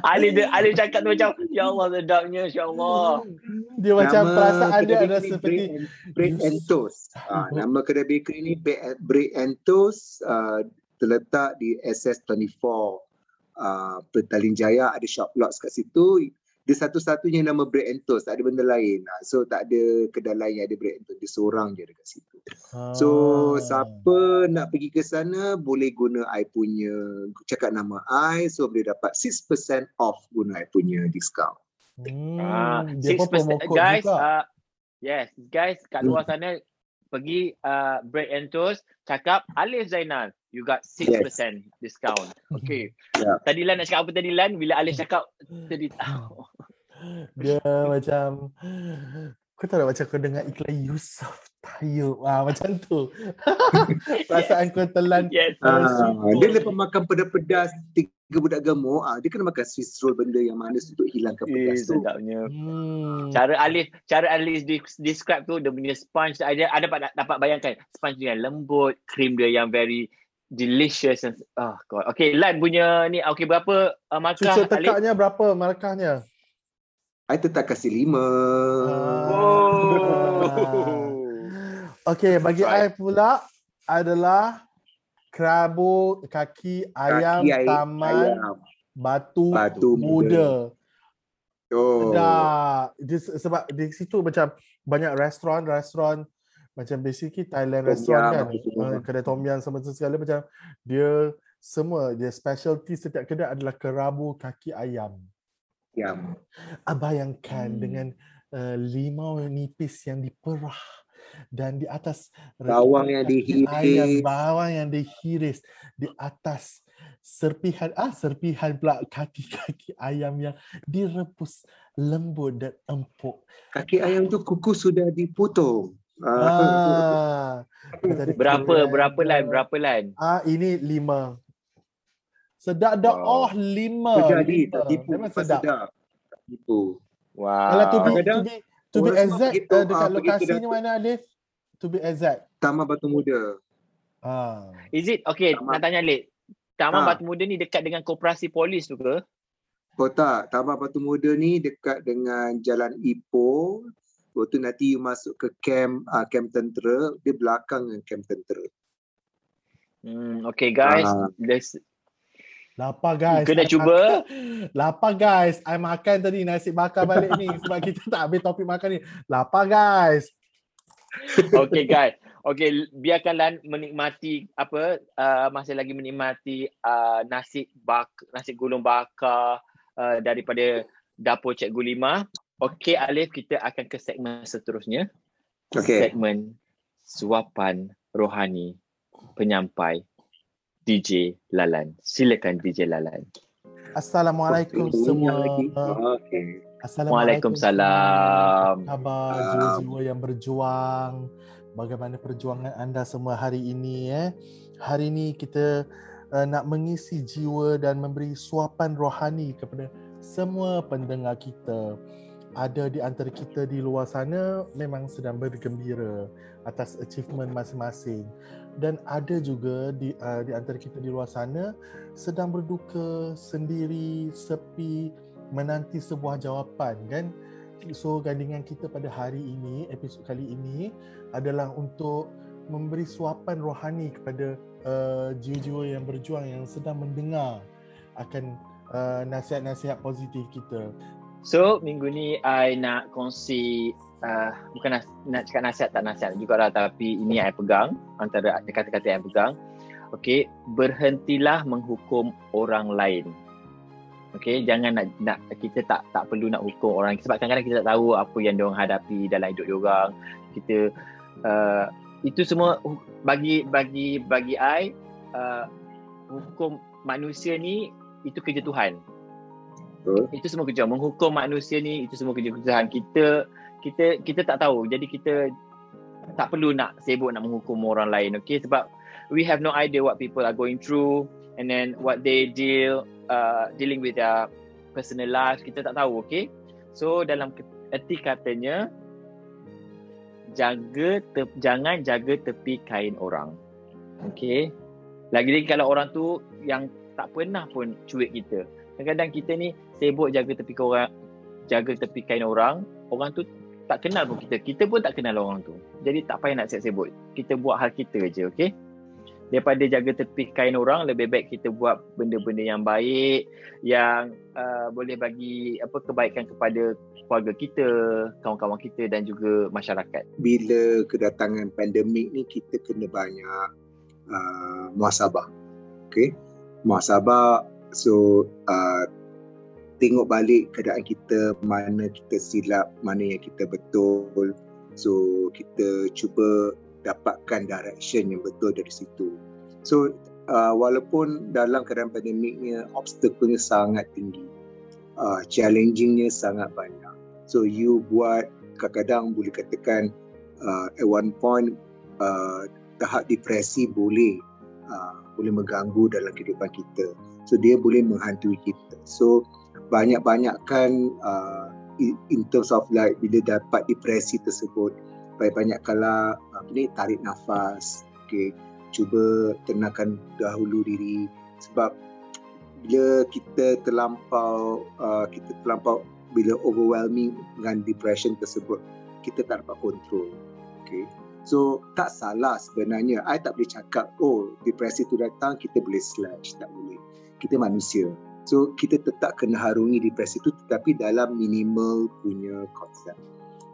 Ali dia Ali cakap tu macam ya Allah sedapnya insya-Allah. Dia macam nama perasaan dia ada seperti bread and, toast. Ah, nama kedai bakery ni bread and, bread and toast uh, terletak di SS24 uh, Petaling Jaya ada shop lots kat situ. Dia satu-satunya nama bread and toast, tak ada benda lain. Ah, so tak ada kedai lain yang ada bread and toast. Dia seorang je dekat situ. So Ah. siapa nak pergi ke sana boleh guna I punya cakap nama I so boleh dapat 6% off guna I punya discount. Hmm, Ah, dia pun 6% promo code guys, juga. uh, yes, guys kat luar sana pergi uh, bread and toast cakap Alif Zainal you got 6% discount. Okay. Ya. Tadi Lan nak cakap apa tadi Lan bila Alif cakap tadi Dia macam kau tahu tak macam kau dengar iklan Yusof Tayyub. Ah macam tu. Perasaan kau telan yes. Sweet dia lepas makan pedas-pedas tiga budak gemuk, ah, dia kena makan Swiss roll benda yang manis untuk hilangkan Eh, pedas tu. sedapnya. Hmm. Cara Alif cara Alif di- describe tu dia punya sponge ada ada dapat dapat bayangkan sponge dia yang lembut, krim dia yang very delicious and oh god. Okay, Lan punya ni okay berapa uh, markah Alif? tekaknya berapa markahnya? I tetap kasih lima. Oh. Okey, bagi. I pula adalah kerabu kaki ayam Kaki air- taman ayam. batu, Batu muda. Oh. Sedap. Dia, se- sebab di situ macam banyak restoran-restoran macam basically Thailand Tom restoran kan. Uh, kedai tom yum sama segala macam dia semua dia specialty setiap kedai adalah kerabu kaki ayam. Ayam. Ah, bayangkan Hmm. dengan uh, limau nipis yang diperah dan di atas Bawang yang kaki ayam, dihiris. bawang yang dihiris di atas serpihan ah serpihan pula kaki-kaki ayam yang direbus lembut dan empuk. Kaki ayam tu kuku sudah dipotong. Ah. Ah, Berapa berapa Lan? ke? Berapa Lan? Ah, ini lima. Sedap dah. Wow. Oh, lima. Tak jadi, lima. tak tipu. Memang sedap. tipu. Wow. Kalau to be, to be, to be orang exact, begitu, uh, ah, dekat begitu lokasi ni mana Alif? To be exact. Taman Batu Muda. Ah. Is it okay Taman- nak tanya Lik. Taman Ha. Batu Muda ni dekat dengan koperasi polis tu ke? Kau tak, Taman Batu Muda ni dekat dengan Jalan Ipoh. Lepas tu nanti you masuk ke camp uh, camp tentera, dia belakang dengan camp tentera. Hmm, okay guys. Ah. Let's, Lapar guys. Kena cuba. makan- Lapar guys. I makan tadi nasi bakar balik ni sebab kita tak habis topik makan ni. Lapar guys. okay guys. Okay, biarkan Lan menikmati apa uh, masih lagi menikmati uh, nasi bak nasi gulung bakar uh, daripada dapur Cikgu Lima. Okay Alif, kita akan ke segmen seterusnya. Okay. Segmen suapan rohani penyampai DJ Lalan. Silakan DJ Lalan. Assalamualaikum Oh, semua. lagi. Okay. Assalamualaikum Waalaikumsalam. Apa khabar jiwa-jiwa yang berjuang? Bagaimana perjuangan anda semua hari ini eh? Hari ini kita uh, nak mengisi jiwa dan memberi suapan rohani kepada semua pendengar kita. Ada di antara kita di luar sana memang sedang bergembira atas achievement masing-masing dan ada juga di uh, di antara kita di luar sana sedang berduka sendiri, sepi, menanti sebuah jawapan kan. So gandingan kita pada hari ini, episod kali ini adalah untuk memberi suapan rohani kepada uh, jiwa-jiwa yang berjuang yang sedang mendengar akan uh, nasihat-nasihat positif kita. So minggu ni I nak kongsi uh, bukan nas, nak cakap nasihat tak nasihat juga lah tapi ini I pegang antara kata-kata yang I pegang. Okay, berhentilah menghukum orang lain. Okay, jangan nak, nak kita tak tak perlu nak hukum orang sebab kadang-kadang kita tak tahu apa yang diorang hadapi dalam hidup diorang. Kita uh, itu semua bagi bagi bagi I uh, hukum manusia ni itu kerja Tuhan Betul. itu semua kerja menghukum manusia ni itu semua kerja Tuhan kita kita kita tak tahu jadi kita tak perlu nak sibuk nak menghukum orang lain okay sebab we have no idea what people are going through and then what they deal uh, dealing with their personal lives kita tak tahu okay so dalam erti katanya jaga te, jangan jaga tepi kain orang. Okay. Lagi-lagi kalau orang tu yang tak pernah pun cuik kita. Kadang-kadang kita ni sibuk jaga tepi orang, jaga tepi kain orang, orang tu tak kenal pun kita. Kita pun tak kenal orang tu. Jadi tak payah nak sibuk. Kita buat hal kita je, okay? Daripada jaga tepi kain orang, lebih baik kita buat benda-benda yang baik, yang uh, boleh bagi apa kebaikan kepada keluarga kita, kawan-kawan kita dan juga masyarakat. Bila kedatangan pandemik ni, kita kena banyak uh, muasabah. Okay? Muasabah, so uh, tengok balik keadaan kita mana kita silap mana yang kita betul. So kita cuba dapatkan direction yang betul dari situ. So uh, walaupun dalam keadaan pandemiknya obstacle-nya sangat tinggi. Uh, challengingnya sangat banyak. So you buat kadang-kadang boleh katakan uh, at one point uh, tahap depresi boleh uh, boleh mengganggu dalam kehidupan kita. So dia boleh menghantui kita. So banyak-banyakkan uh, in terms of like bila dapat depresi tersebut. Banyak-banyak kala apa ni tarik nafas okey cuba tenangkan dahulu diri. Sebab bila kita terlampau uh, kita terlampau bila overwhelming dengan depression tersebut kita tak dapat kontrol okey so tak salah sebenarnya. I tak boleh cakap oh depresi tu datang kita boleh slash. Tak boleh. Kita manusia So kita tetap kena harungi depresi itu tetapi dalam minimal punya konsep.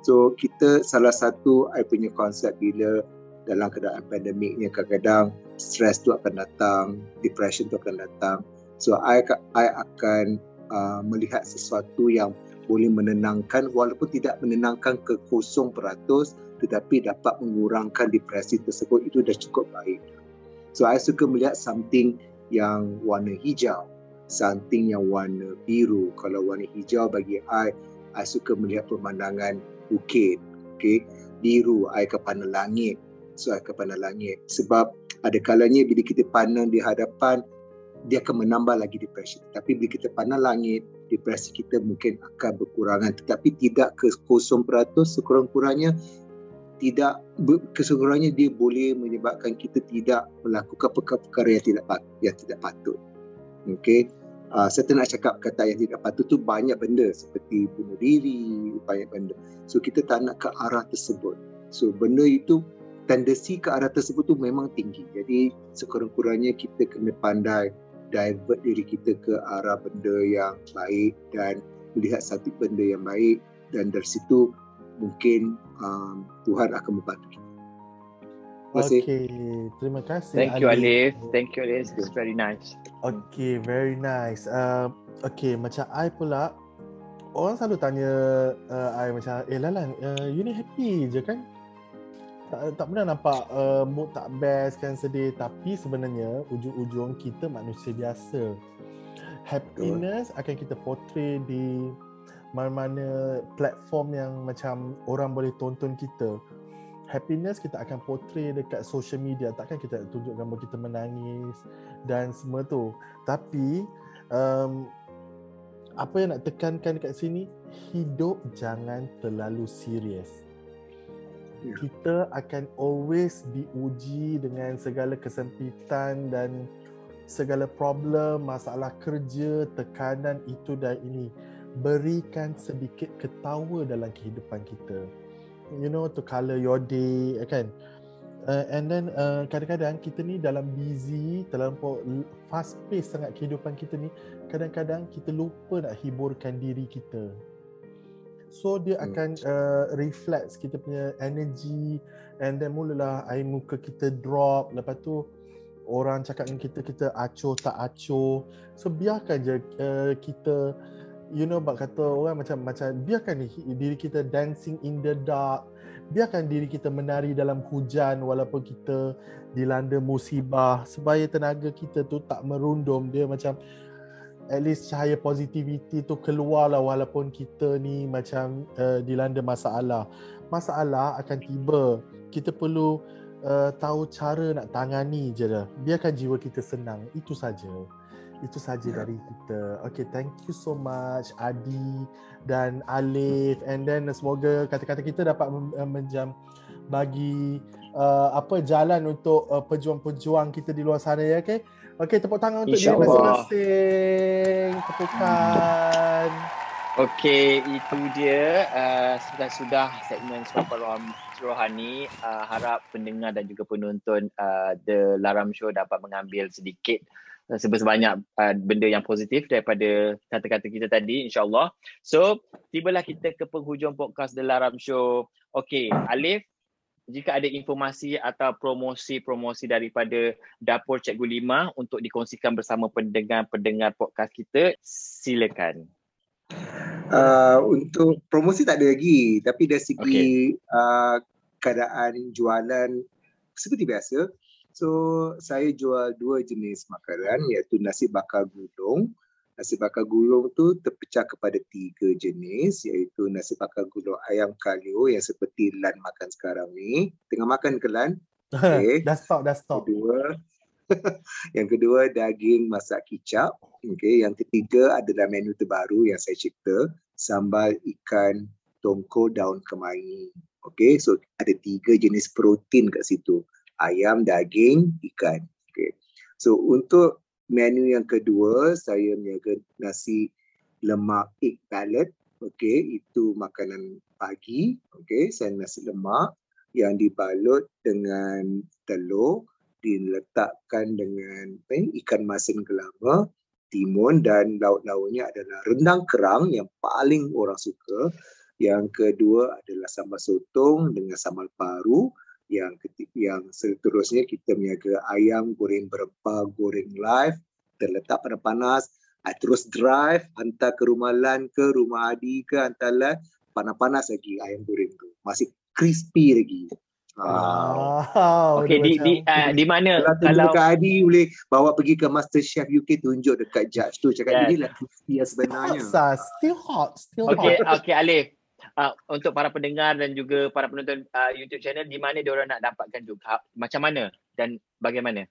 So kita salah satu I punya konsep bila dalam keadaan pandemik ni kadang-kadang stres tu akan datang, depression tu akan datang. So I I akan uh, melihat sesuatu yang boleh menenangkan walaupun tidak menenangkan ke 0% tetapi dapat mengurangkan depresi tersebut itu dah cukup baik. So I suka melihat something yang warna hijau something yang warna biru. Kalau warna hijau bagi I, I suka melihat pemandangan bukit. Okay. Biru, I pandang langit. So, I pandang langit. Sebab ada kalanya bila kita pandang di hadapan, dia akan menambah lagi depresi. Tapi bila kita pandang langit, depresi kita mungkin akan berkurangan. Tetapi tidak ke 0%, sekurang-kurangnya tidak keseluruhannya dia boleh menyebabkan kita tidak melakukan perkara-perkara yang tidak patut yang tidak patut. Okey uh, saya nak cakap kata yang tidak patut tu banyak benda seperti bunuh diri, banyak benda. So kita tak nak ke arah tersebut. So benda itu tendensi ke arah tersebut tu memang tinggi. Jadi sekurang-kurangnya kita kena pandai divert diri kita ke arah benda yang baik dan melihat satu benda yang baik dan dari situ mungkin um, Tuhan akan membantu kita. Kasih. Okay, terima kasih. Thank you Alif. Thank you Alif. It's very nice. Okay, very nice. Uh, okay, macam I pula, orang selalu tanya uh, I macam, eh Lalan, uh, you ni happy je kan? Tak, tak pernah nampak uh, mood tak best kan sedih tapi sebenarnya ujung-ujung kita manusia biasa. Happiness akan kita portray di mana-mana platform yang macam orang boleh tonton kita happiness kita akan portray dekat social media. Takkan kita tunjuk gambar kita menangis dan semua tu. Tapi um, apa yang nak tekankan dekat sini? Hidup jangan terlalu serius. Ya. kita akan always diuji dengan segala kesempitan dan segala problem masalah kerja tekanan itu dan ini. Berikan sedikit ketawa dalam kehidupan kita you know to color your day kan? Uh, and then uh, kadang-kadang kita ni dalam busy terlampau fast pace sangat kehidupan kita ni kadang-kadang kita lupa nak hiburkan diri kita. So dia hmm. akan uh, reflect kita punya energy and then mulalah air muka kita drop. Lepas tu orang cakap dengan kita kita acuh tak acuh. So biarkan je uh, kita you know bak kata orang macam macam biarkan diri kita dancing in the dark. Biarkan diri kita menari dalam hujan walaupun kita dilanda musibah. Supaya tenaga kita tu tak merundum. Dia macam at least cahaya positivity tu keluarlah walaupun kita ni macam uh, dilanda masalah. Masalah akan tiba. Kita perlu uh, tahu cara nak tangani je dah. Biarkan jiwa kita senang. Itu saja itu saja yeah. dari kita. Okay, thank you so much Adi dan Alif and then semoga kata-kata kita dapat menjam bagi uh, apa jalan untuk uh, pejuang-pejuang kita di luar sana ya okey. Okey tepuk tangan untuk diri InsyaAllah. masing-masing. Tepukan. Okey, itu dia uh, sudah-sudah segmen Suara Rohani, Rohani. Uh, harap pendengar dan juga penonton uh, The Laram Show dapat mengambil sedikit uh, sebanyak uh, benda yang positif daripada kata-kata kita tadi insyaAllah. So, tibalah kita ke penghujung podcast The Laram Show. Okey, Alif, jika ada informasi atau promosi-promosi daripada Dapur Cikgu Lima untuk dikongsikan bersama pendengar-pendengar podcast kita, silakan. Uh, untuk promosi tak ada lagi tapi dari segi okay. uh, keadaan jualan seperti biasa so saya jual dua jenis makanan iaitu nasi bakar gulung nasi bakar gulung tu terpecah kepada tiga jenis iaitu nasi bakar gulung ayam kalio yang seperti Lan makan sekarang ni tengah makan ke Lan? Okay. dah stop dah stop kedua yang kedua daging masak kicap. Okay. Yang ketiga adalah menu terbaru yang saya cipta sambal ikan tongko daun kemangi. Okay. So ada tiga jenis protein kat situ. Ayam, daging, ikan. Okay. So untuk menu yang kedua saya menjaga nasi lemak egg palette. Okay. Itu makanan pagi. Okay. Saya nasi lemak yang dibalut dengan telur diletakkan dengan eh, ikan masin kelama, timun dan lauk-lauknya adalah rendang kerang yang paling orang suka. Yang kedua adalah sambal sotong dengan sambal paru. Yang yang seterusnya kita menjaga ayam goreng berempah, goreng live, terletak pada panas. I terus drive, hantar ke rumah Lan ke rumah Adi ke hantar Lan. Panas-panas lagi ayam goreng tu. Masih crispy lagi. Wow. wow. Okey di di uh, di mana kalau, kalau dekat Adi boleh bawa pergi ke Master Chef UK tunjuk dekat judge tu cakap yeah. inilah crispy yang sebenarnya. Still hot, still hot, okay. Okey Alif. Uh, untuk para pendengar dan juga para penonton uh, YouTube channel di mana dia orang nak dapatkan juga macam mana dan bagaimana?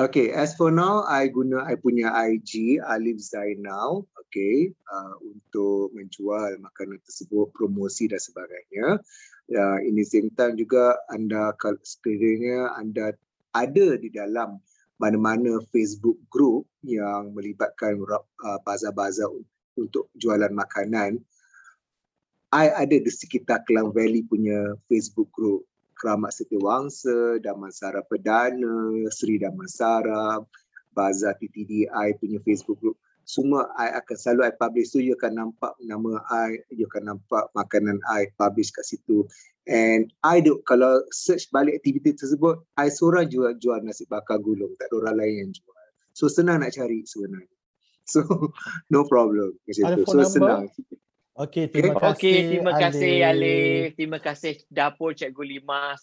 Okay, as for now, I guna I punya IG Alif Zainal, okay, uh, untuk menjual makanan tersebut, promosi dan sebagainya. Ya, ini same time juga anda sekiranya anda ada di dalam mana-mana Facebook group yang melibatkan uh, bazar-bazar untuk jualan makanan, I ada di sekitar Kelang Valley punya Facebook group Keramat Setiawangsa, Damansara Perdana, Sri Damansara, Bazar TTDI punya Facebook group. Semua I akan selalu I publish. So you akan nampak nama I, you akan nampak makanan I publish kat situ. And I do, kalau search balik aktiviti tersebut, I seorang jual, jual nasi bakar gulung. Tak ada orang lain yang jual. So senang nak cari sebenarnya. So no problem. Macam tu. So number? senang. Okey, terima kasih. Okey, terima kasih Alif. Terima kasih Dapur Cikgu Lima.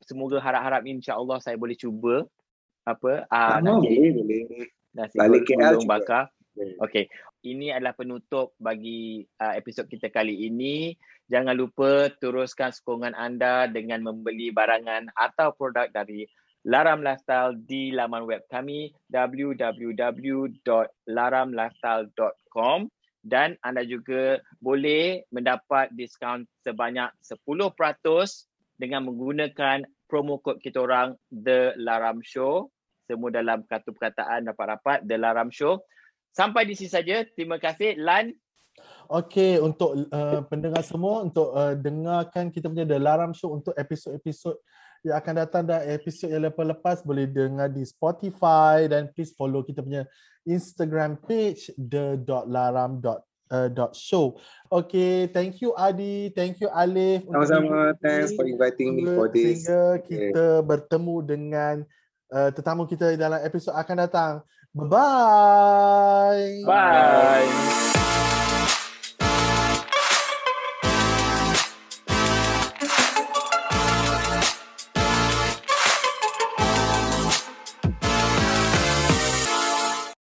Semoga harap-harap insya-Allah saya boleh cuba apa ah Ah, nasi boleh, boleh. nasi Balik KL bakar. Okey, ini adalah penutup bagi uh, episod kita kali ini. Jangan lupa teruskan sokongan anda dengan membeli barangan atau produk dari Laram Lifestyle di laman web kami www.laramlifestyle.com dan anda juga boleh mendapat diskaun sebanyak 10% dengan menggunakan promo kod kita orang The Laram Show semua dalam kartu perkataan rapat-rapat The Laram Show. Sampai di sini saja. Terima kasih Lan. Okey, untuk uh, pendengar semua untuk uh, dengarkan kita punya The Laram Show untuk episod-episod yang akan datang dan episod yang lepas-lepas boleh dengar di Spotify dan please follow kita punya Instagram page the.laram.show. Okay, thank you Adi, thank you Alif. Sama-sama. Thanks for inviting me for this. Sehingga kita bertemu dengan uh, tetamu kita dalam episod akan datang. Bye-bye. Bye.